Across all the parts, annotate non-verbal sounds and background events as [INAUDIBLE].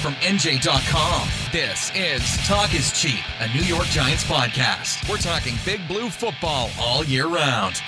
from NJ.com. This is Talk is Cheap, a New York Giants podcast. We're talking big blue football all year round.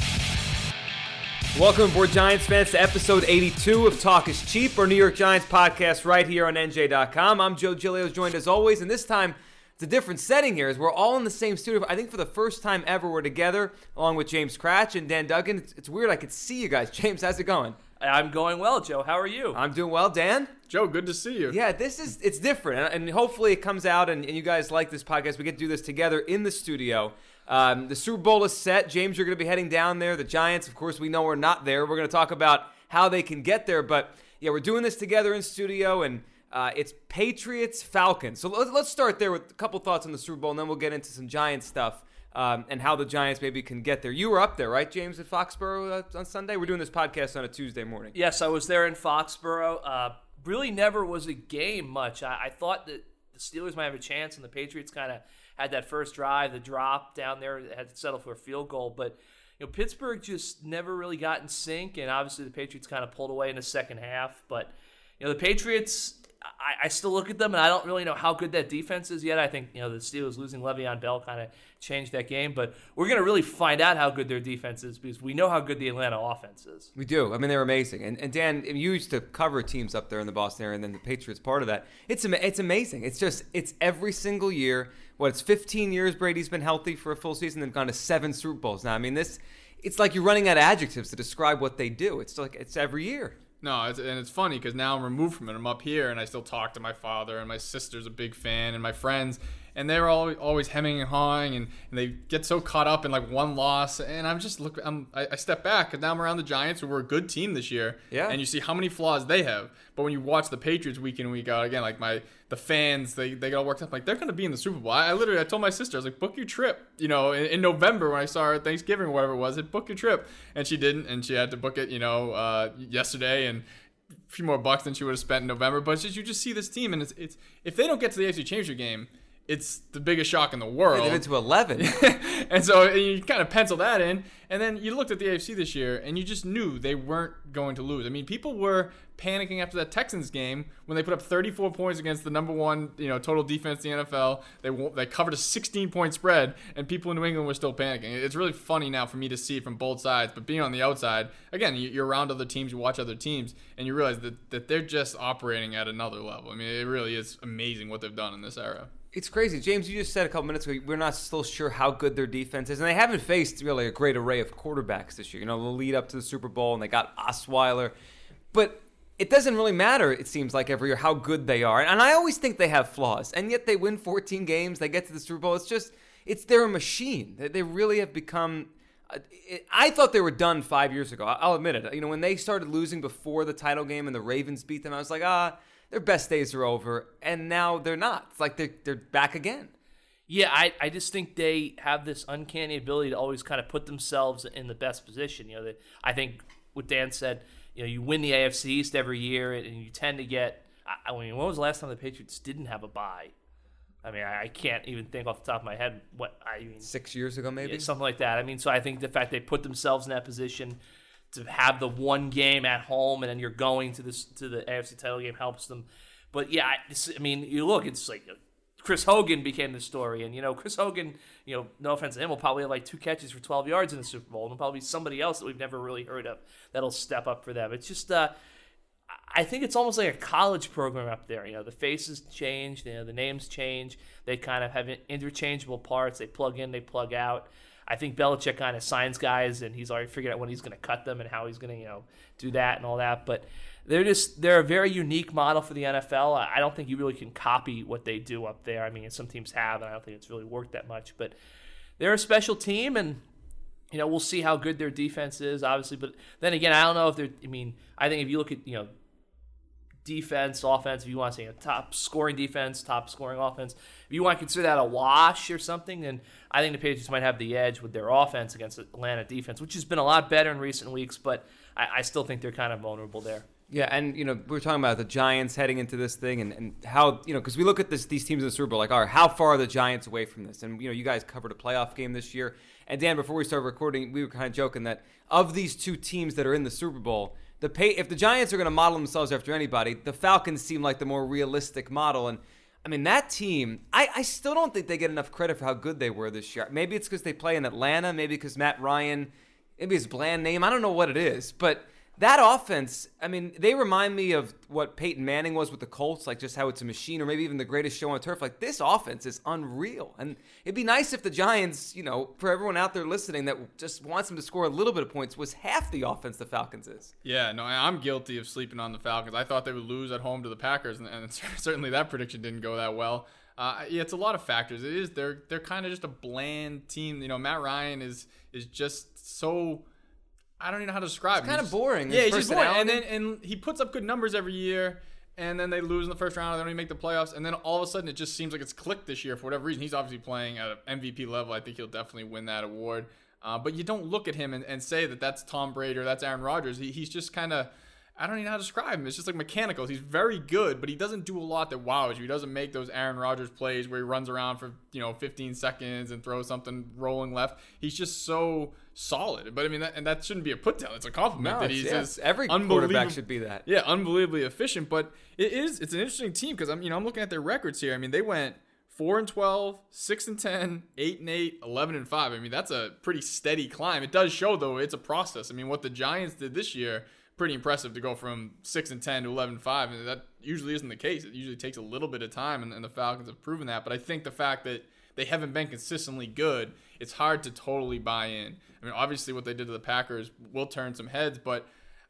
Welcome aboard, Giants fans, to episode 82 of Talk is Cheap, our New York Giants podcast right here on NJ.com. I'm Joe Giglio, joined as always, and this time it's a different setting here as we're all in the same studio. I think for the first time ever, we're together along with James Kratch and Dan Duggan. It's, it's weird I could see you guys. [LAUGHS] James, how's it going? I'm going well, Joe. How are you? I'm doing well, Dan. Joe, good to see you. Yeah, this is it's different, and hopefully it comes out and, and you guys like this podcast. We get to do this together in the studio. Um, the Super Bowl is set. James, you're going to be heading down there. The Giants, of course, we know we're not there. We're going to talk about how they can get there, but yeah, we're doing this together in studio, and uh, it's Patriots Falcons. So let's, let's start there with a couple thoughts on the Super Bowl, and then we'll get into some Giants stuff. Um, and how the Giants maybe can get there. You were up there, right, James, at Foxborough uh, on Sunday? We're doing this podcast on a Tuesday morning. Yes, I was there in Foxborough. Uh, really never was a game much. I, I, thought that the Steelers might have a chance, and the Patriots kind of had that first drive, the drop down there, had to settle for a field goal. But you know, Pittsburgh just never really got in sync, and obviously the Patriots kind of pulled away in the second half. But you know, the Patriots I, I, still look at them and I don't really know how good that defense is yet. I think you know the Steelers losing Le'Veon Bell kind of changed that game, but we're going to really find out how good their defense is because we know how good the Atlanta offense is. We do. I mean, they're amazing. And, and Dan, you used to cover teams up there in the Boston area, and then the Patriots part of that. It's it's amazing. It's just it's every single year. What it's 15 years Brady's been healthy for a full season, and gone to seven Super Bowls now. I mean, this it's like you're running out of adjectives to describe what they do. It's like it's every year. No, it's, and it's funny because now I'm removed from it. I'm up here, and I still talk to my father, and my sister's a big fan, and my friends, and they're all, always hemming and hawing, and, and they get so caught up in like one loss, and I'm just look, I'm, I, I step back and now I'm around the Giants, who were a good team this year, yeah, and you see how many flaws they have. But when you watch the Patriots week in week out, again, like my the fans, they, they got all worked up. Like they're gonna be in the Super Bowl. I, I, literally I told my sister, I was like, book your trip. You know, in, in, November when I saw her Thanksgiving or whatever it was, it book your trip, and she didn't, and she had to book it, you know, uh, yesterday, and a few more bucks than she would have spent in November. But just you just see this team, and it's it's if they don't get to the AFC Championship game it's the biggest shock in the world. Been to 11. [LAUGHS] and so you kind of pencil that in. And then you looked at the AFC this year and you just knew they weren't going to lose. I mean, people were panicking after that Texans game when they put up 34 points against the number one, you know, total defense in the NFL. They they covered a 16 point spread, and people in New England were still panicking. It's really funny now for me to see from both sides. But being on the outside, again, you're around other teams, you watch other teams, and you realize that, that they're just operating at another level. I mean, it really is amazing what they've done in this era. It's crazy. James, you just said a couple minutes ago, we're not still sure how good their defense is. And they haven't faced really a great array of quarterbacks this year. You know, the lead up to the Super Bowl, and they got Osweiler. But it doesn't really matter, it seems like, every year how good they are. And I always think they have flaws. And yet they win 14 games, they get to the Super Bowl. It's just, it's their machine. They really have become. Uh, I thought they were done five years ago. I'll admit it. You know, when they started losing before the title game and the Ravens beat them, I was like, ah their best days are over, and now they're not. It's like they're they're back again. Yeah, I, I just think they have this uncanny ability to always kind of put themselves in the best position. You know, that I think what Dan said, you know, you win the AFC East every year, and you tend to get. I mean, when was the last time the Patriots didn't have a bye? I mean, I can't even think off the top of my head what I mean. Six years ago, maybe something like that. I mean, so I think the fact they put themselves in that position to have the one game at home and then you're going to this to the AFC title game helps them. But yeah, I, I mean, you look, it's like Chris Hogan became the story, and you know, Chris Hogan, you know, no offense to him, will probably have like two catches for 12 yards in the Super Bowl, and probably somebody else that we've never really heard of that'll step up for them. It's just, uh, I think it's almost like a college program up there. You know, the faces change, you know, the names change. They kind of have interchangeable parts. They plug in, they plug out. I think Belichick kind of signs guys, and he's already figured out when he's going to cut them and how he's going to, you know, do that and all that. But they're just they're a very unique model for the NFL. I don't think you really can copy what they do up there. I mean, some teams have, and I don't think it's really worked that much. But they're a special team, and you know, we'll see how good their defense is, obviously. But then again, I don't know if they're. I mean, I think if you look at you know defense, offense, if you want to say a top scoring defense, top scoring offense, if you want to consider that a wash or something, then I think the Patriots might have the edge with their offense against Atlanta defense, which has been a lot better in recent weeks, but I, I still think they're kind of vulnerable there. Yeah, and you know we are talking about the Giants heading into this thing, and, and how you know because we look at this these teams in the Super Bowl like, all right, how far are the Giants away from this? And you know you guys covered a playoff game this year, and Dan, before we started recording, we were kind of joking that of these two teams that are in the Super Bowl, the pay if the Giants are going to model themselves after anybody, the Falcons seem like the more realistic model. And I mean that team, I, I still don't think they get enough credit for how good they were this year. Maybe it's because they play in Atlanta. Maybe because Matt Ryan, maybe his bland name. I don't know what it is, but that offense, I mean, they remind me of what Peyton Manning was with the Colts, like just how it's a machine, or maybe even the greatest show on turf. Like this offense is unreal, and it'd be nice if the Giants, you know, for everyone out there listening that just wants them to score a little bit of points, was half the offense the Falcons is. Yeah, no, I'm guilty of sleeping on the Falcons. I thought they would lose at home to the Packers, and, and [LAUGHS] certainly that prediction didn't go that well. Uh, yeah, it's a lot of factors. It is they're they're kind of just a bland team. You know, Matt Ryan is is just so I don't even know how to describe. It. It's kind of boring. Yeah, he's just boring. And then and he puts up good numbers every year, and then they lose in the first round. They don't even make the playoffs, and then all of a sudden it just seems like it's clicked this year for whatever reason. He's obviously playing at an MVP level. I think he'll definitely win that award. Uh, but you don't look at him and, and say that that's Tom Brady or that's Aaron Rodgers. He, he's just kind of I don't even know how to describe him. It's just like mechanical. He's very good, but he doesn't do a lot that wows you. He doesn't make those Aaron Rodgers plays where he runs around for you know 15 seconds and throws something rolling left. He's just so solid. But I mean, that, and that shouldn't be a put down. It's a compliment no, that he's yeah, every quarterback should be that. Yeah, unbelievably efficient. But it is. It's an interesting team because I'm you know I'm looking at their records here. I mean, they went. 4 and 12, 6 and 10, 8 and 8, 11 and 5. I mean, that's a pretty steady climb. It does show though it's a process. I mean, what the Giants did this year, pretty impressive to go from 6 and 10 to 11 and 5 and that usually isn't the case. It usually takes a little bit of time and, and, the falcons have proven that. But i think the fact that they haven't been consistently good it's hard to totally buy in. I mean obviously what they did to the packers will turn some heads but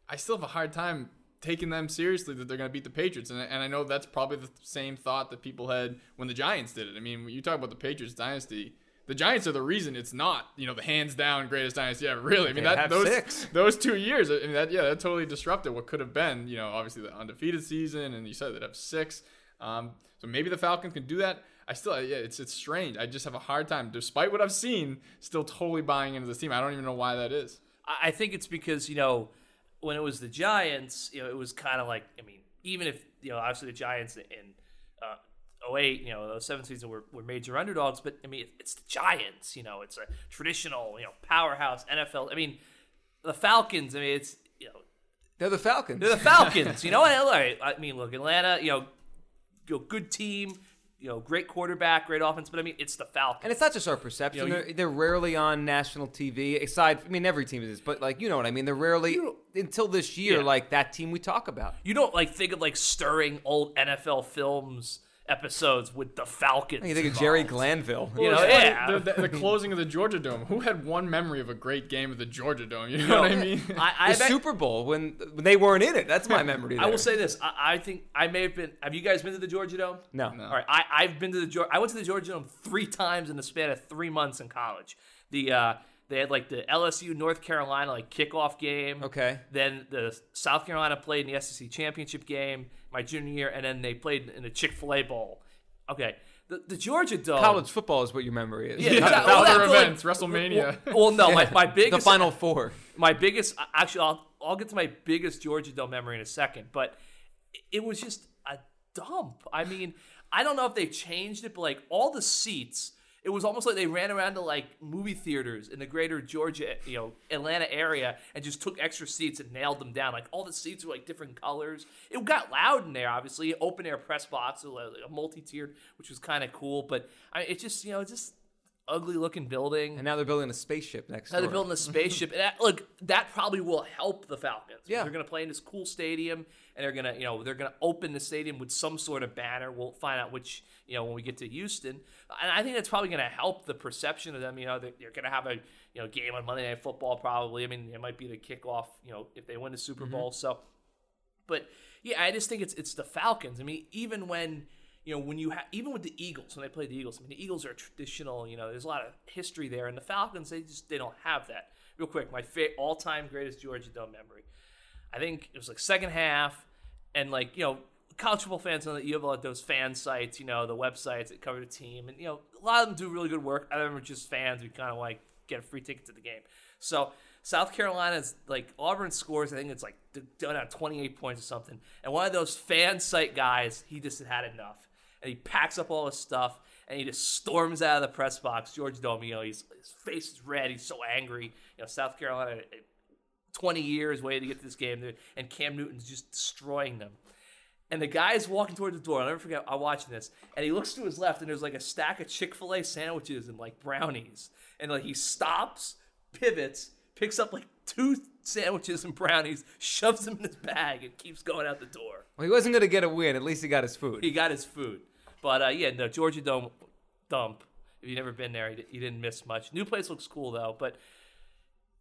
i still have a hard time taking them seriously that they're going to beat the patriots. And, and i know that's probably the same thought that people had when the giants did it. I mean you talk about the patriots dynasty the Giants are the reason it's not, you know, the hands down greatest dynasty ever. Really, I mean they that those six. those two years, I mean that yeah, that totally disrupted what could have been, you know, obviously the undefeated season, and you said they'd have six. Um, so maybe the Falcons can do that. I still, yeah, it's it's strange. I just have a hard time, despite what I've seen, still totally buying into this team. I don't even know why that is. I think it's because you know when it was the Giants, you know, it was kind of like, I mean, even if you know, obviously the Giants and 08, you know, those seven seasons were, were major underdogs, but I mean, it's the Giants, you know, it's a traditional, you know, powerhouse NFL. I mean, the Falcons, I mean, it's, you know, they're the Falcons. They're the Falcons, [LAUGHS] you know, I, I mean, look, Atlanta, you know, you know, good team, you know, great quarterback, great offense, but I mean, it's the Falcons. And it's not just our perception. You know, they're, they're, rarely on national TV. Aside, I mean, every team is, but like you know what I mean. They're rarely until this year, yeah. like that team we talk about. You don't like think of like stirring old NFL films episodes with the Falcons. You think of Jerry Glanville. You know, yeah. The, the, the, closing of the Georgia Dome. Who had one memory of a great game at the Georgia Dome? You know, you know what I mean? I, I the bet, Super Bowl when, when they weren't in it. That's my memory. There. I will say this. I, I, think I may have been. Have you guys been to the Georgia Dome? No. no. All right. I, I've been to the. Georgia. I went to the Georgia Dome three times in the span of three months in college. The uh, they had like the LSU North Carolina like kickoff game. Okay. Then the South Carolina played in the SEC championship game my junior year, and then they played in the Chick Fil A Bowl. Okay. The, the Georgia Dome. College football is what your memory is. Yeah, exactly. well, other events, like, WrestleMania. Well, [LAUGHS] well no, my, my [LAUGHS] biggest. the Final Four. My biggest. Actually, I'll, I'll get to my biggest Georgia Dome memory in a second, but it was just a dump. I mean, I don't know if they changed it, but like all the seats it was almost like they ran around to like movie theaters in the greater Georgia, you know, Atlanta area and just took extra seats and nailed them down. Like all the seats were like different colors. It got loud in there, obviously. Open air press box, a multi-tiered, which was kind of cool. But I it just, you know, it just ugly looking building. And now they're building a spaceship next now door. they're building a spaceship. and that, look, that probably will help the Falcons. Yeah. They're going to play in this cool stadium and they're going to, you know, they're going to open the stadium with some sort of banner. We'll find out which you know, when we get to Houston. And I think that's probably going to help the perception of them. You know, they're, they're going to have a you know game on Monday Night Football probably. I mean, it might be the kickoff. You know, if they win the Super mm-hmm. Bowl. So, but yeah, I just think it's it's the Falcons. I mean, even when you know when you have even with the Eagles when they play the Eagles, I mean, the Eagles are traditional. You know, there's a lot of history there, and the Falcons they just they don't have that. Real quick, my fa- all-time greatest Georgia Dome memory. I think it was like second half, and like you know college football fans know that you have like those fan sites, you know, the websites that cover the team, and you know, a lot of them do really good work. I remember just fans we kind of like get a free ticket to the game. So South Carolina's like Auburn scores, I think it's like done at 28 points or something, and one of those fan site guys, he just had enough, and he packs up all his stuff. And he just storms out of the press box. George Dome, you know, he's, his face is red. He's so angry. You know, South Carolina 20 years waiting to get to this game, and Cam Newton's just destroying them. And the guy is walking toward the door. I'll never forget. I'm watching this, and he looks to his left, and there's like a stack of Chick Fil A sandwiches and like brownies. And like he stops, pivots, picks up like two sandwiches and brownies, shoves them in his bag, and keeps going out the door. Well, he wasn't going to get a win. At least he got his food. He got his food. But uh, yeah, no Georgia Dome dump. If you've never been there, you, didn't miss much. New place looks cool though, but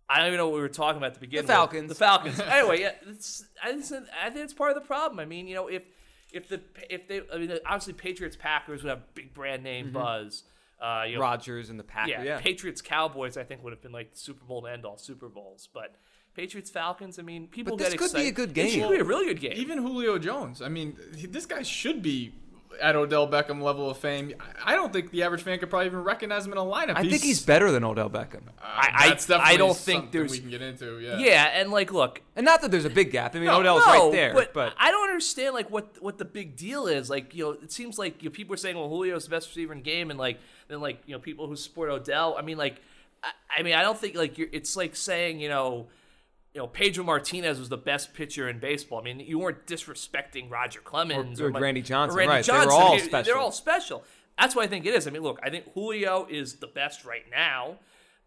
I don't even know what we were talking about at the beginning. Falcons. The Falcons. [LAUGHS] anyway, yeah, it's, I, think, I think it's part of the problem. I mean, you know, if if the if they, I mean, obviously Patriots Packers would have big brand name buzz. Uh, you know, Rodgers and the Packers. yeah, Yeah. Patriots Cowboys, I think would have been like Super Bowl and end all Super Bowls, but. Patriots Falcons. I mean, people But this get could be a excited. good It should game. be a really good game. Even Julio Jones. I mean, this guy should be at Odell Beckham level of fame. I I don't think the average fan could probably even recognize him in a lineup. I think he's better than Odell Beckham. Uh, I- I- that's I don't think something there's- we can get into. Yeah. yeah, and like, look, And not that there's a big gap. I mean, No, Odell's no, right there. But, But, I don't understand like what what the big deal is. Like you know, it seems like you know, people are saying, well, Julio's the best receiver in game, and like then like you know people who support Odell. I mean, like I, I mean, I don't think like you're, it's like saying you know. You know, Pedro Martinez was the best pitcher in baseball. I mean, you weren't disrespecting Roger Clemens Or- or Mike- Randy Johnson, Randy right. They were Johnson. all I mean, special. They're all special. That's what I think it is. I mean, look, I think Julio is the best right now.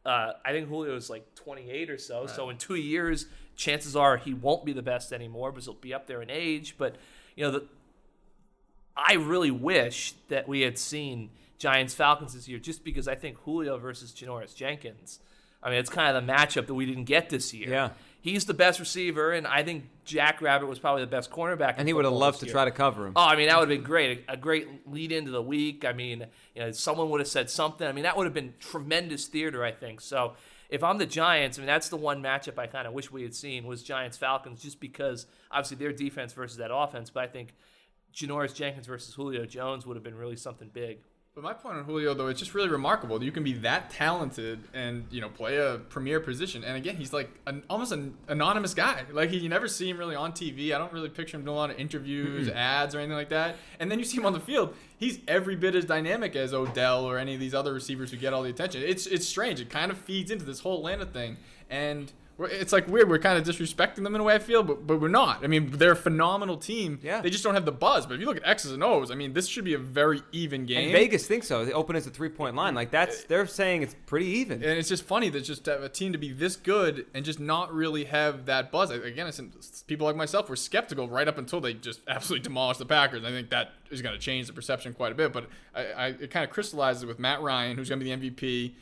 Uh, I think Julio is like 28 or so. So in two years, chances are he won't be the best anymore because he'll be up there in age. But you know, the, I really wish that we had seen Giants Falcons this year, just because I think Julio versus Janoris Jenkins. I mean, it's kind of the matchup that we didn't get this year. Yeah. He's the best receiver, and I think Jack Rabbit was probably the best cornerback. and he would have loved to try to cover him. Oh, I mean, that would have been great. A, a great lead into the week. I mean, you know, someone would have said something. I mean, that would have been tremendous theater, I think. So if I'm the Giants, I mean, that's the one matchup I kind of wish we had seen was Giants Falcons, just because obviously their defense versus that offense. But I think Janoris Jenkins versus Julio Jones would have been really something big. But my point on Julio, though, it's just really remarkable. You can be that talented and you know play a premier position. And again, he's like an almost an anonymous guy. Like he, you never see him really on TV. I don't really picture him doing a lot of interviews, ads, or anything like that. And then you see him on the field. He's every bit as dynamic as Odell or any of these other receivers who get all the attention. It's it's strange. It kind of feeds into this whole Atlanta thing. And it's like weird. We're kind of disrespecting them in a way. I feel, but but we're not. I mean, they're a phenomenal team. Yeah. They just don't have the buzz. But if you look at X's and O's, I mean, this should be a very even game. And Vegas thinks so. They open as a three point line. Like that's they're saying it's pretty even. And it's just funny that just to have a team to be this good and just not really have that buzz. Again, people like myself were skeptical right up until they just [LAUGHS] absolutely demolished the Packers. I think that is going to change the perception quite a bit. But I, I, it kind of crystallizes with Matt Ryan, who's going to be the MVP,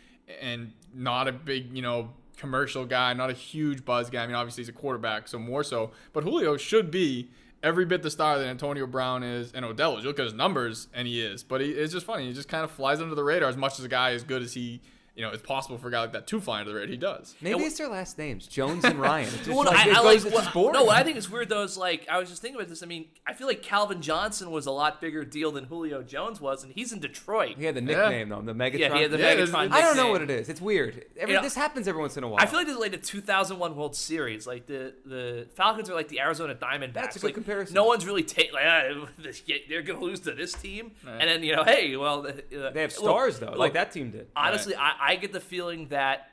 and not a big, you know, commercial guy, not a huge buzz guy. I mean, obviously he's a quarterback, so more so. But Julio should be every bit the star that Antonio Brown is and Odell is. You look at his numbers, and he is. But he, it's just funny. He just kind of flies under the radar as much as a guy as good as he, you know, it's possible for a guy like that to fly under the radar. He does. Maybe Yeah, it's their last names, Jones and [LAUGHS] Ryan. It's just Well, like, I, it I goes- like it's what- No, what I think is weird though is like I was just thinking about this. I mean, I feel like Calvin Johnson was a lot bigger deal than Julio Jones was, and he's in Detroit. he had the nickname though, the Megatron. Yeah, he had the Yeah, it is- Megatron. it's- I don't know what it is. It's weird. Every, You know, this happens every once in a while. I feel like this is like the 2001 World Series. Like the, the Falcons are like the Arizona Diamondbacks. That's a good like, comparison. No one's really take like ah, they're going to lose to this team, and then you know, hey, well, uh, they have look- stars though, look, like that team did. Honestly, I, I get the feeling that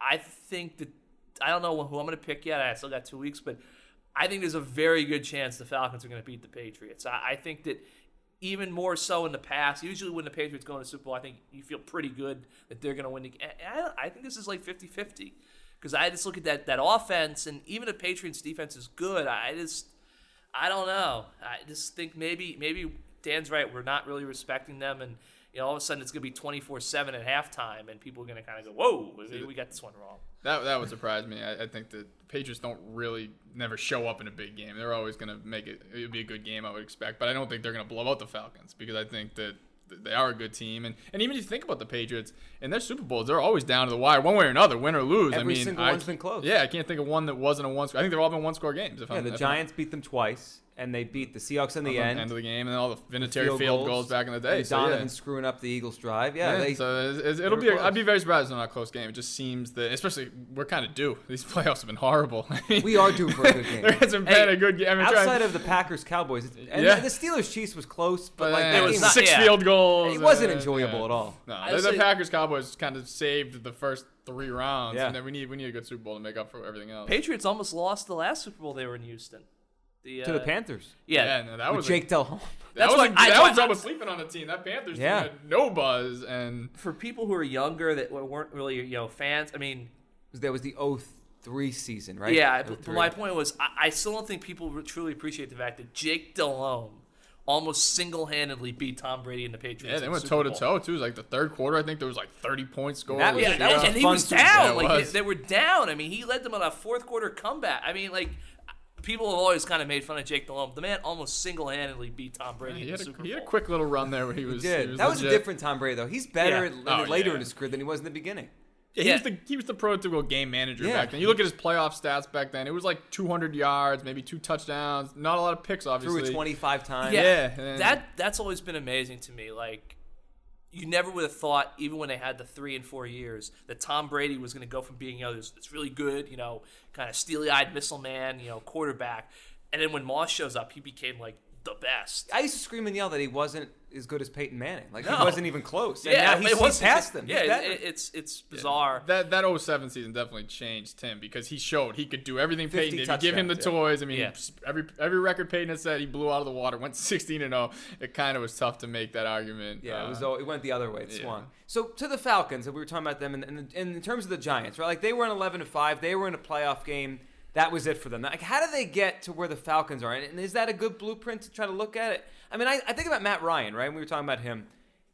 I think that I don't know who I'm going to pick yet. I still got two weeks, but I think there's a very good chance the Falcons are going to beat the Patriots. I, I think that even more so in the past. Usually, when the Patriots go into Super Bowl, I think you feel pretty good that they're going to win. The, I, I think this is like 50-50 because I just look at that that offense, and even if Patriots defense is good, I just I don't know. I just think maybe maybe Dan's right. We're not really respecting them, and you know all of a sudden it's going to be twenty four seven at halftime, and people are going to kind of go, "Whoa, we- we got this one wrong." That, that would surprise me. I, I think the Patriots don't really never show up in a big game. They're always going to make it. It would be a good game, I would expect. But I don't think they're going to blow out the Falcons because I think that they are a good team. And, and even if you think about the Patriots and their Super Bowls, they're always down to the wire, one way or another, win or lose. I Every mean, single I- one's been close. Yeah, I can't think of one that wasn't a one. I think they've all been one score games. If yeah, I'm, the if Giants beat them twice. And they beat the Seahawks in the on end. end of the game, and then all the Vinatieri field field, goals, goals, back in the day. and So, Donovan yeah. screwing up the Eagles drive. Yeah, Yeah, they, so it's, it's- it'll be. A, close. I'd be very surprised if it's not a close game. It just seems that, especially we're kind of due. These [LAUGHS] playoffs have been horrible. I [LAUGHS] mean, we are due for a good game. [LAUGHS] there hasn't been Hey, a good game. I mean, try- Outside of the Packers Cowboys, and Yeah. the Steelers Chiefs was close, but, but like then that it was game not- six yeah. field goals. it wasn't and, enjoyable yeah. at all. No, I the, would the say- Packers Cowboys kind of saved the first three rounds, Yeah. and then we need we need a good Super Bowl to make up for everything else. Patriots almost lost the last Super Bowl they were in Houston. The, To the uh, Panthers Yeah, yeah, no, that with was Jake Delhomme. That That's was, what a- I- that I- was almost sleeping on the team. That Panthers Yeah. team had no buzz, and for people who are younger that weren't really you know fans. I mean, That was the 03 season, right? yeah. But my point was, I, I still don't think people truly appreciate the fact that Jake Delhomme almost single-handedly beat Tom Brady and the Patriots. yeah, they went toe to toe too. It was like the third quarter, I think there was like 30 points scored. That was- Yeah, Yeah, that was, was and he was down. Yeah, it Like they, they were down. I mean, he led them on a fourth quarter comeback. I mean, like people have always kind of made fun of Jake Delhomme. The man almost single-handedly beat Tom Brady he in had, a, Super he had a quick little run there where he He was. did. he was that was a different Tom Brady, though. He's better Yeah. at- Oh, later yeah. in his career than he was in the beginning. Yeah, he Yeah. was the he was the prototypical game manager Yeah. back then. You look at his playoff stats back then; it was like 200 yards, maybe two touchdowns, not a lot of picks, Threw obviously. it 25 times. Yeah, Yeah, that that's always been amazing to me. Like, you never would have thought, even when they had the three and four years, that Tom Brady was going to go from being, you know, this, this really good, you know, kind of steely-eyed missile man, you know, quarterback, and then when Moss shows up, he became like the best. I used to scream and yell that he wasn't as good as Peyton Manning. Like No. he wasn't even close. And yeah, now he's, it he's was past him. He's Yeah, it, it's it's bizarre. That that 07 season definitely changed Tim because he showed he could do everything Peyton did. You give him the yeah. toys. I mean, Yeah. every every record Peyton had said he blew out of the water. Went [LAUGHS] 16 and 0. It kind of was tough to make that argument. Yeah, it Uh, was. It went the other way. It yeah. swung. So to the Falcons, and we were talking about them, and, and, and in terms of the Giants, right? Like they were in eleven to five. They were in a playoff game. That was it for them. Like, how do they get to where the Falcons are? And, is that a good blueprint to try to look at it? I mean, I, I think about Matt Ryan, right? We were talking about him.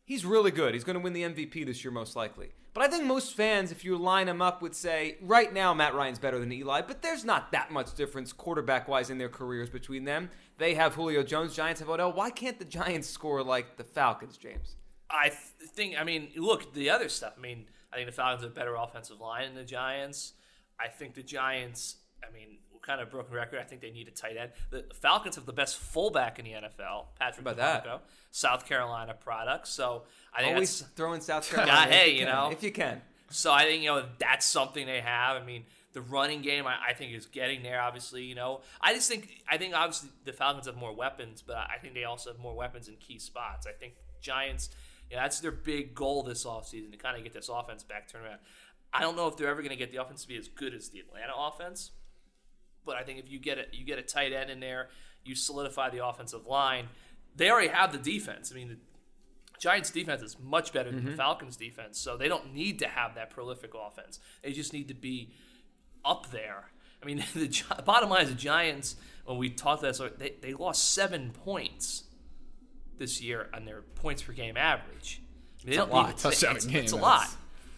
He's really good. He's going to win the MVP this year, most likely. But I think most fans, if you line him up, would say right now Matt Ryan's better than Eli. But there's not that much difference quarterback-wise in their careers between them. They have Julio Jones. Giants have Odell. Why can't the Giants score like the Falcons, James? I th- think. I mean, look the other stuff. I mean, I think the Falcons have a better offensive line than the Giants. I think the Giants. I mean, kind of broken record. I think they need a tight end. The Falcons have the best fullback in the NFL, Patrick How about that? South Carolina product. So I think Always throwing South [LAUGHS] Carolina. if hey, you you can, know. if you can. so I think you know that's something they have. I mean, the running game I, I think is getting there. Obviously, you know, I just think I think obviously the Falcons have more weapons, but I think they also have more weapons in key spots. I think Giants, you know, that's their big goal this offseason to kind of get this offense back turned around. I don't know if they're ever going to get the offense to be as good as the Atlanta offense, but I think if you get it, you get a tight end in there, you solidify the offensive line. They already have the defense. I mean, the Giants defense is much better than the mm-hmm. Falcons defense, so they don't need to have that prolific offense. They just need to be up there. I mean, [LAUGHS] the bottom line is the Giants. When we talked this, they they lost seven points this year on their points per game average. I mean, they don't lot. need it's, a game, it's a lot.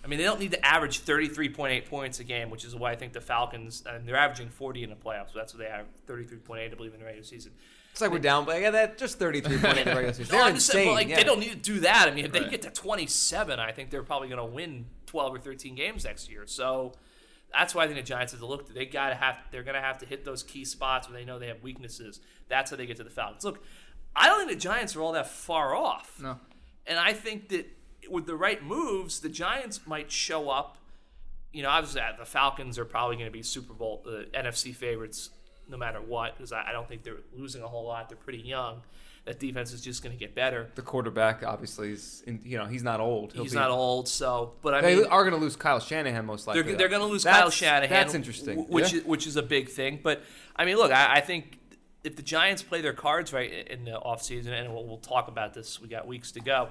I mean, they don't need to average 33.8 points a game, which is why I think the Falcons, and they're averaging 40 in the playoffs. So that's what they have, 33.8, I believe, in the regular season. It's like we're down, but yeah, that just 33 point in the regular season. [LAUGHS] They're I'm just saying, insane. like, yeah. they don't need to do that. I mean, if they Right. get to 27, I think they're probably going to win 12 or 13 games next year. So that's why I think the Giants have to look. They got to have. They're going to have to hit those key spots where they know they have weaknesses. That's how they get to the Falcons. Look, I don't think the Giants are all that far off. No. And I think that with the right moves, the Giants might show up. You know, obviously uh, the Falcons are probably going to be Super Bowl the NFC favorites no matter what because I, I don't think they're losing a whole lot. They're pretty young. That defense is just going to get better. the quarterback obviously is, in, you know, he's not old. He'll He's be- not old, so but I mean They mean, are going to lose Kyle Shanahan most likely. they're, they're going to lose That's- Kyle Shanahan. That's interesting. which Yeah. is, which is a big thing. But I mean, look, I, I think if the Giants play their cards right in the offseason, and we'll, we'll talk about this, we got weeks to go.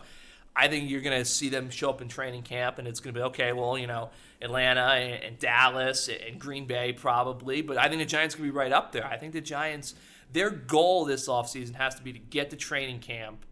I think you're going to see them show up in training camp, and it's going to be okay. Well, you know, Atlanta and, and Dallas and Green Bay probably, but I think the Giants could be right up there. I think the Giants, their goal this offseason has to be to get to training camp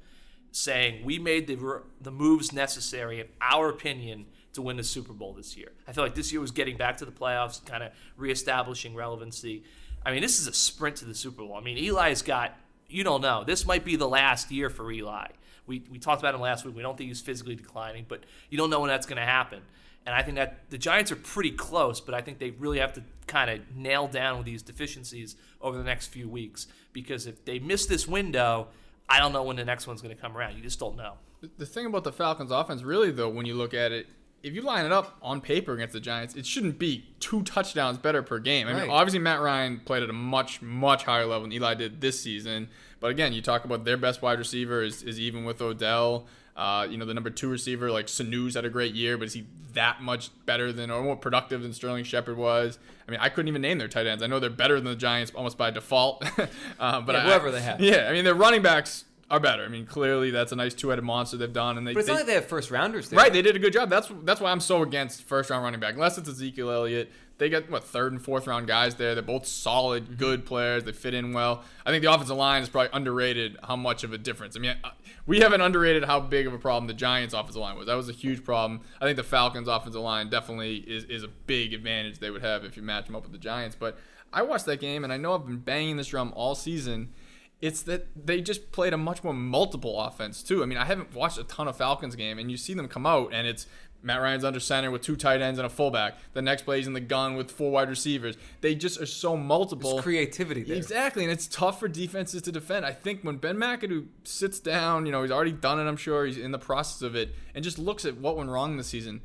saying we made the the moves necessary, in our opinion, to win the Super Bowl this year. I feel like this year was getting back to the playoffs, kind of reestablishing relevancy. I mean, this is a sprint to the Super Bowl. I mean, Eli's got you don't know. This might be the last year for Eli. We we talked about him last week. We don't think he's physically declining, but you don't know when that's going to happen. And I think that the Giants are pretty close, but I think they really have to kind of nail down these deficiencies over the next few weeks because if they miss this window, I don't know when the next one's going to come around. You just don't know. The thing about the Falcons offense, really, though, when you look at it, if you line it up on paper against the Giants, it shouldn't be two touchdowns better per game. I mean, obviously Matt Ryan played at a much, much higher level than Eli did this season. But again, you talk about their best wide receiver is, is even with Odell. Uh, you know, the number two receiver, like Sanu's had a great year, but is he that much better than or more productive than Sterling Shepard was? I mean, I couldn't even name their tight ends. I know they're better than the Giants almost by default. [LAUGHS] uh, but Yeah, I- whoever they have. Yeah, I mean, their running backs are better. I mean, clearly that's a nice two-headed monster they've done, and they, But it's they not like they have first rounders there. Right, they did a good job. That's that's why I'm so against first round running back. Unless it's Ezekiel Elliott, they got what third and fourth round guys there. They're both solid, Mm-hmm. good players. They fit in well. I think the offensive line is probably underrated. How much of a difference? I mean, uh, we haven't underrated how big of a problem the Giants' offensive line was. That was a huge problem. I think the Falcons' offensive line definitely is is a big advantage they would have if you match them up with the Giants. But I watched that game, and I know I've been banging this drum all season it's that they just played a much more multiple offense too. I mean, I haven't watched a ton of Falcons game, and you see them come out, and it's Matt Ryan's under center with two tight ends and a fullback. The next play is in the gun with four wide receivers. They just are so multiple. There's creativity there. Exactly, and it's tough for defenses to defend. I think when Ben McAdoo sits down, you know, he's already done it. I'm sure he's in the process of it, and just looks at what went wrong this season.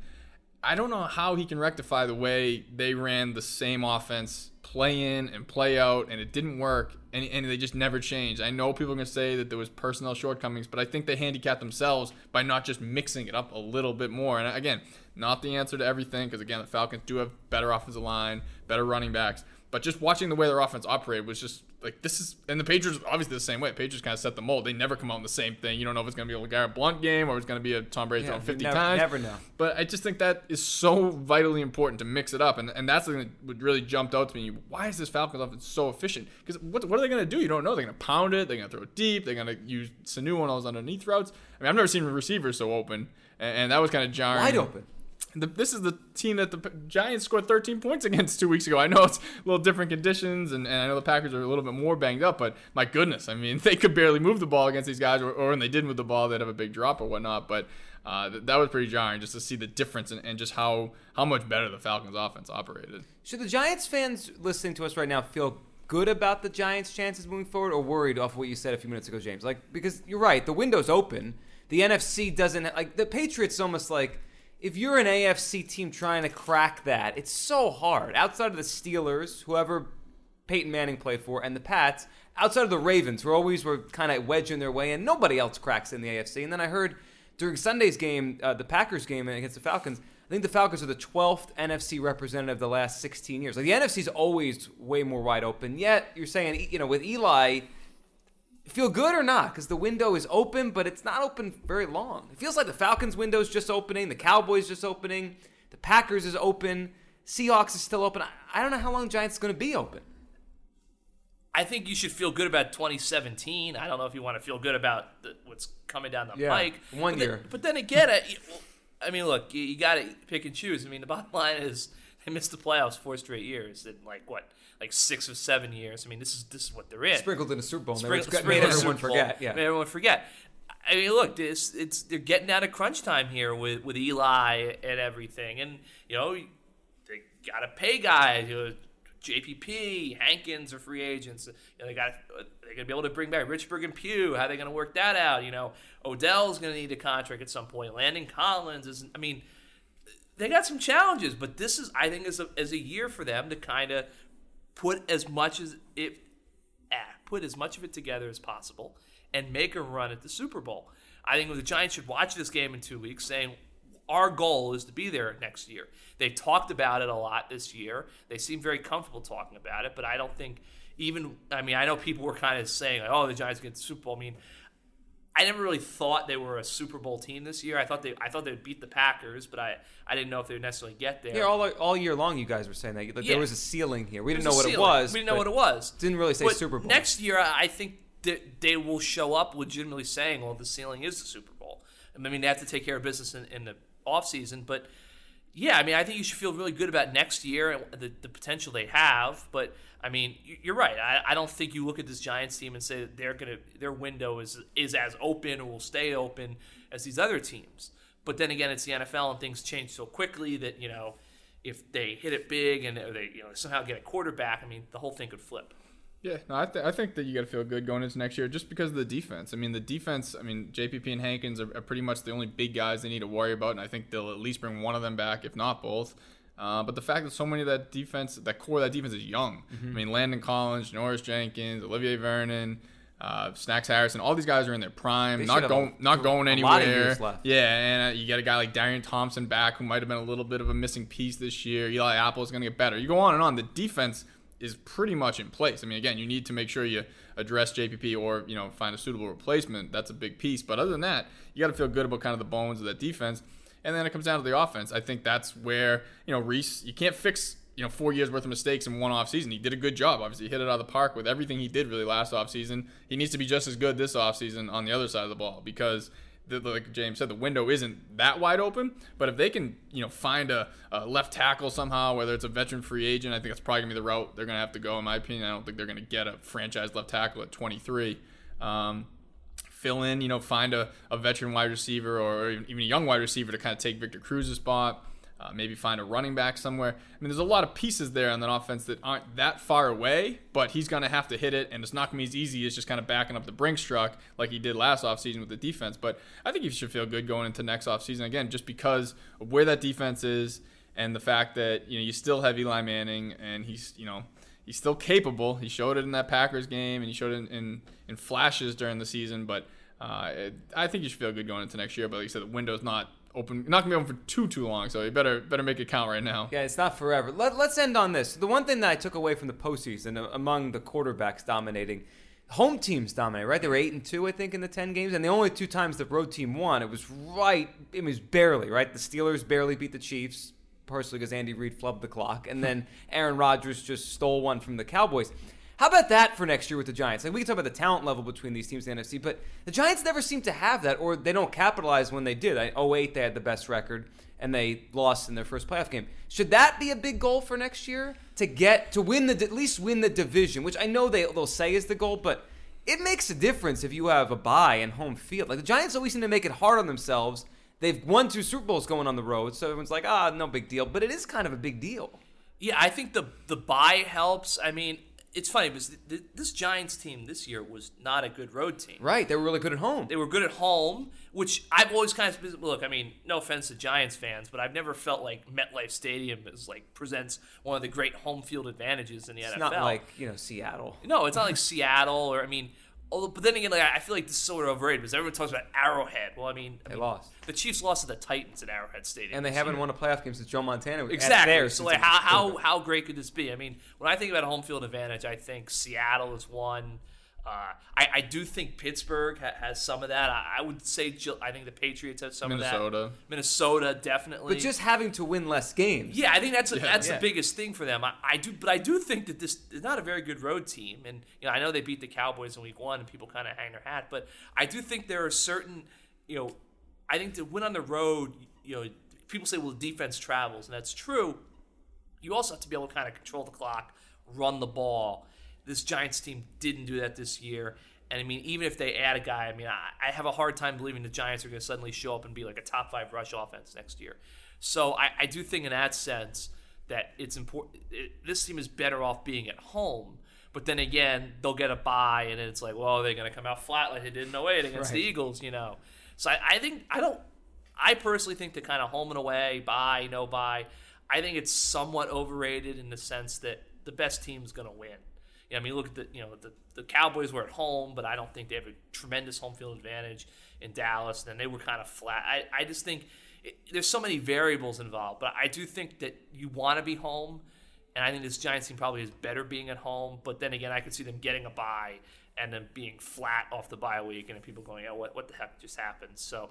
I don't know how he can rectify the way they ran the same offense, play in and play out, and it didn't work, and, and they just never changed. I know people are going to say that there was personnel shortcomings, but I think they handicapped themselves by not just mixing it up a little bit more. And again, not the answer to everything, because again, the Falcons do have better offensive line, better running backs, but just watching the way their offense operated was just like this is, and the Patriots obviously the same way. Patriots kind of set the mold. They never come out in the same thing. You don't know if it's going to be a LeGarrette Blunt game or it's going to be a Tom Brady Yeah, throwing 50 never- times. never know. But I just think that is so vitally important to mix it up, and and that's the thing that really jumped out to me. Why is this Falcons offense so efficient? Because what, what are they going to do? You don't know. They're going to pound it. They're going to throw it deep. They're going to use Sanu on those underneath routes. I mean, I've never seen receivers so open, and, and that was kind of jarring. Wide open. The, this is the team that the Giants scored 13 points [LAUGHS] against two weeks ago. I know it's a little different conditions, and, and I know the Packers are a little bit more banged up, but my goodness, I mean, [LAUGHS] they could barely move the ball against these guys, or, or when they did move the ball, they'd have a big drop or whatnot. But uh, th- that was pretty jarring just to see the difference and, and just how, how much better the Falcons' offense operated. Should the Giants fans listening to us right now feel good about the Giants' chances moving forward, or worried off what you said a few minutes ago, James? Like because you're right, the window's open. The NFC doesn't like the Patriots. Almost like if you're an AFC team trying to crack that, it's so hard. Outside of the Steelers, whoever Peyton Manning played for, and the Pats, outside of the Ravens, who always were kind of wedging their way in, nobody else cracks in the AFC. And then I heard during Sunday's game, uh, the Packers game against the Falcons, I think the Falcons are the 12th NFC representative the last 16 years. Like the NFC's always way more wide open. Yet you're saying, you know, with Eli, feel good or not? Because the window is open, but it's not open very long. It feels like the Falcons' window's just opening, the Cowboys just opening, the Packers is open, Seahawks is still open. I, don't know how long Giants is going to be open. I think you should feel good about 2017. I don't know if you want to feel good about the, what's coming down the Yeah, pike. one but then- year. but then again, I, I mean, look, you, you got to pick and choose. I mean, the bottom line is [LAUGHS] they missed the playoffs four straight years in like what, like six or seven years. I mean, this is this is what they're in. Sprinkled in a Super Bowl. they Sprinkle- made everyone forget. Yeah. made everyone forget. I mean, look, this it's they're getting out of crunch time here with with Eli and everything, and you know they got to pay guys. You know, JPP, Hankins are free agents. You know, they got they're gonna be able to bring back Richburg and Pugh. How are they gonna work that out? You know, Odell's gonna need a contract at some point. Landon Collins is. I mean, they got some challenges, but this is I think is a, is a year for them to kind of put as much as it ah, put as much of it together as possible and make a run at the Super Bowl. I think the Giants should watch this game in two weeks, saying our goal is to be there next year. They talked about it a lot this year. They seem very comfortable talking about it, but I don't think even. I mean, I know people were kind of saying, like, "Oh, the Giants get the Super Bowl." I mean, I never really thought they were a Super Bowl team this year. I thought they, I thought they'd beat the Packers, but I, I didn't know if they would necessarily get there. Yeah, all, all year long, you guys were saying that Yeah. there was a ceiling here. We didn't know what a it was. We didn't know what it was. Didn't really say But Super Bowl. Next year, I think that they will show up legitimately saying, well, the ceiling is the Super Bowl. I mean, they have to take care of business in, in the offseason, but yeah, I mean, I think you should feel really good about next year and the, the potential they have. But I mean, you- you're right. I, I don't think you look at this Giants team and say that they're gonna their window is is as open or will stay open as these other teams. But then again, it's the NFL and things change so quickly that you know if they hit it big and they you know somehow get a quarterback, I mean the whole thing could flip. Yeah, no, I, th- I think that you got to feel good going into next year just because of the defense. I mean, the defense, I mean, JPP and Hankins are, are pretty much the only big guys they need to worry about, and I think they'll at least bring one of them back, if not both. Uh, but the fact that so many of that defense, that core of that defense is young. Mm-hmm. I mean, Landon Collins, Norris Jenkins, Olivier Vernon, uh, Snacks Harrison, all these guys are in their prime, They not going, a- not going anywhere. lot of years left. Yeah, and uh, you get a guy like Darian Thompson back, who might have been a little bit of a missing piece this year. Eli Apple is going to get better. You go on and on. The defense is pretty much in place. I mean, again, you need to make sure you address JPP or you know find a suitable replacement. That's a big piece. But other than that, you got to feel good about kind of the bones of that defense. And then it comes down to the offense. I think that's where you know Reese. You can't fix you know four years worth of mistakes in one off season. He did a good job. Obviously, he hit it out of the park with everything he did really last off season. He needs to be just as good this off season on the other side of the ball because. The, like James said, the window isn't that wide open. But if they can, you know, find a, a left tackle somehow, whether it's a veteran free agent, I think that's probably gonna be the route they're gonna have to go. In my opinion, I don't think they're gonna get a franchise left tackle at 23. Um, fill in, you know, find a, a veteran wide receiver or even a young wide receiver to kind of take Victor Cruz's spot. Uh, maybe find a running back somewhere. I mean, there's a lot of pieces there on that offense that aren't that far away, but he's going to have to hit it, and it's not going to be as easy as just kind of backing up the Brinks truck like he did last offseason with the defense. But I think he should feel good going into next offseason, again, just because of where that defense is and the fact that, you know, you still have Eli Manning, and he's, you know, he's still capable. He showed it in that Packers game, and he showed it in, in, in flashes during the season. But uh, it, I think you should feel good going into next year. But like you said, the window's not open, not gonna be open for too too long. So you better better make it count right now. Yeah, it's not forever. Let, let's end on this. The one thing that I took away from the postseason uh, among the quarterbacks dominating, home teams dominate, right? They were eight and two, I think, in the ten games, and the only two times the road team won, it was right. It was barely right. The Steelers barely beat the Chiefs, partially because Andy Reid flubbed the clock, and then [LAUGHS] Aaron Rodgers just stole one from the Cowboys. How about that for next year with the Giants? Like we can talk about the talent level between these teams in the NFC, but the Giants never seem to have that, or they don't capitalize when they did. I, 08, they had the best record, and they lost in their first playoff game. Should that be a big goal for next year to get to win the at least win the division, which I know they they'll say is the goal, but it makes a difference if you have a bye and home field. Like the Giants always seem to make it hard on themselves. They've won two Super Bowls going on the road, so everyone's like, ah, no big deal. But it is kind of a big deal. Yeah, I think the the bye helps. I mean, it's funny because th- th- this Giants team this year was not a good road team. Right? They were really good at home. They were good at home, which I've always kind of look. I mean, no offense to Giants fans, but I've never felt like MetLife Stadium is like presents one of the great home field advantages in the It's NFL. not like you know Seattle. no, it's not like [LAUGHS] Seattle or I mean. Although, but then again, like I feel like this is sort of overrated because everyone talks about Arrowhead. Well, I mean, I They mean, lost. The Chiefs lost to the Titans at Arrowhead Stadium, And they haven't year. won a playoff game since Joe Montana was Exactly. theirs so like, how, how how great could this be? I mean, when I think about a home field advantage, I think Seattle is one. Uh, I, I do think Pittsburgh ha- has some of that. I, I would say Gil- I think the Patriots have some of that. Minnesota Minnesota definitely. But just having to win less games. yeah, I think that's a, that's Yeah. the biggest thing for them. I, I do, but I do think that this is not a very good road team, and you know I know they beat the Cowboys in Week One, and people kind of hang their hat, but I do think there are certain, you know, I think to win on the road, you know, people say well defense travels, and that's true. You also have to be able to kind of control the clock, run the ball. This Giants team didn't do that this year. And I mean, even if they add a guy, I mean, I, I have a hard time believing the Giants are going to suddenly show up and be like a top five rush offense next year. So I, I do think in that sense that it's important. It, this team is better off being at home. But then again, they'll get a bye, and it's like, well, they're going to come out flat like they did in 08 against the Eagles, you know. So I, I think I don't. I personally think the kind of home and away, bye, no bye. I think it's somewhat overrated in the sense that the best team's going to win. I mean, look at the you know the, the Cowboys were at home, but I don't think they have a tremendous home field advantage in Dallas. And then they were kind of flat. I, I just think it, there's so many variables involved, but I do think that you want to be home, and I think this Giants team probably is better being at home. But then again, I could see them getting a bye and then being flat off the bye week, and people going, "Oh, what what the heck just happened?" So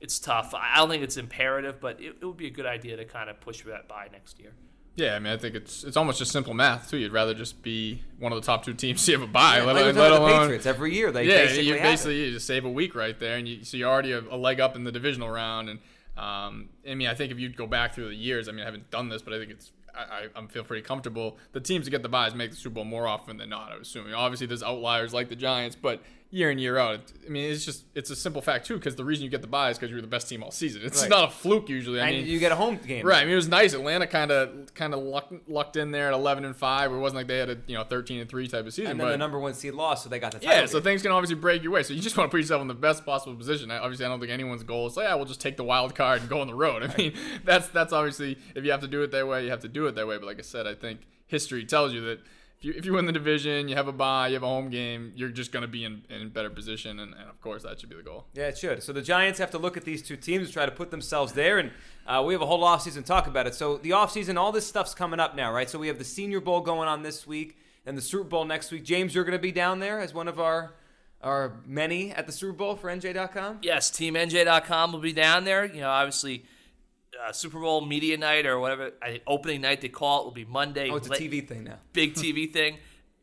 it's tough. I don't think it's imperative, but it, it would be a good idea to kind of push that bye next year. Yeah, I mean, I think it's it's almost just simple math too. You'd rather just be one of the top two teams. [LAUGHS] You have a bye, Yeah, let, like let about the alone Patriots every year. They yeah, basically you have basically you just save a week right there, and you, so you're already a, a leg up in the divisional round. And um, I mean, I think if you go back through the years, I mean, I haven't done this, but I think it's I, I, I feel pretty comfortable. The teams that get the byes make the Super Bowl more often than not. I am assuming. Obviously, there's outliers like the Giants, but year in year out. I mean, it's just it's a simple fact too because the reason you get the bye is because you were the best team all season. It's Right. not a fluke usually. I and mean, you get a home game. Right. I mean, it was nice. Atlanta kind of kind of lucked, lucked in there at 11 and five. It wasn't like they had a you know 13 and three type of season. And then but the number one seed lost, so they got the title. yeah, so things can obviously break your way. So you just want to put yourself in the best possible position. I- Obviously, I don't think anyone's goal is, oh, yeah, we'll just take the wild card and go on the road. I mean, that's that's obviously if you have to do it that way, you have to do it that way. But like I said, I think history tells you that if you, if you win the division, you have a bye, you have a home game, you're just going to be in, in better position. And, and of course, that should be the goal. Yeah, it should. So the Giants have to look at these two teams and try to put themselves there. And uh, we have a whole offseason to talk about it. So the offseason, all this stuff's coming up now, right? So we have the Senior Bowl going on this week and the Super Bowl next week. James, you're going to be down there as one of our our many at the Super Bowl for NJ.com. Yes, TeamNJ.com will be down there. You know, obviously, uh, Super Bowl media night or whatever, I think opening night they call it will be Monday. Oh, it's a TV thing now. big [LAUGHS] TV thing.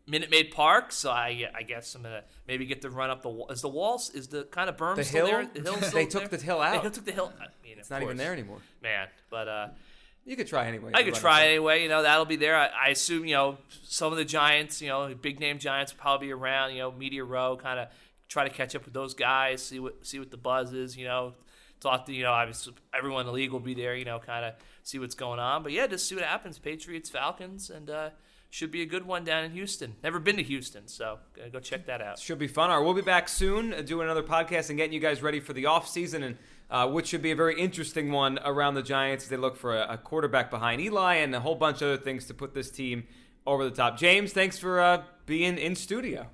Minute Maid Park, so I, I guess I'm gonna maybe get to run up the wall. Is the walls is the kind of berm The still hill? there? The hill [LAUGHS] They took there? the hill out. They took the hill. I mean, It's not even there anymore. man. But uh, You could try anyway. I could try anyway. You know, that'll be there. I, I assume you know some of the Giants. You know, big name Giants will probably be around. You know, media row, kind of try to catch up with those guys. See what see what the buzz is. You know, talk to you know obviously everyone in the league will be there. You know, kind of see what's going on. But yeah, just see what happens. Patriots, Falcons, and uh, should be a good one down in Houston. Never been to Houston, so go check that out. Should be fun. All right, we'll be back soon uh, doing another podcast and getting you guys ready for the off season and uh, which should be a very interesting one around the Giants. They look for a, a quarterback behind Eli and a whole bunch of other things to put this team over the top. James, thanks for uh, being in studio.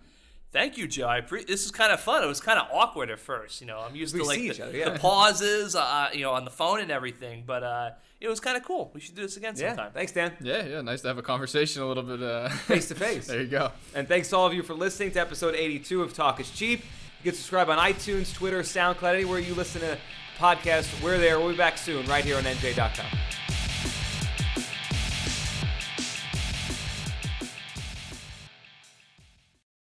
Thank you, Joe. I pre- this is kind of fun. It was kind of awkward at first. You know, I'm used We to like the, other, yeah. the pauses, uh, you know, on the phone and everything. But uh, it was kind of cool. We should do this again Yeah, sometime. thanks, Dan. Yeah, yeah. Nice to have a conversation a little bit uh, Face to face. There you go. And thanks to all of you for listening to episode 82 of Talk is Cheap. You can subscribe on iTunes, Twitter, SoundCloud, anywhere you listen to podcasts. We're there. We'll be back soon right here on NJ.com.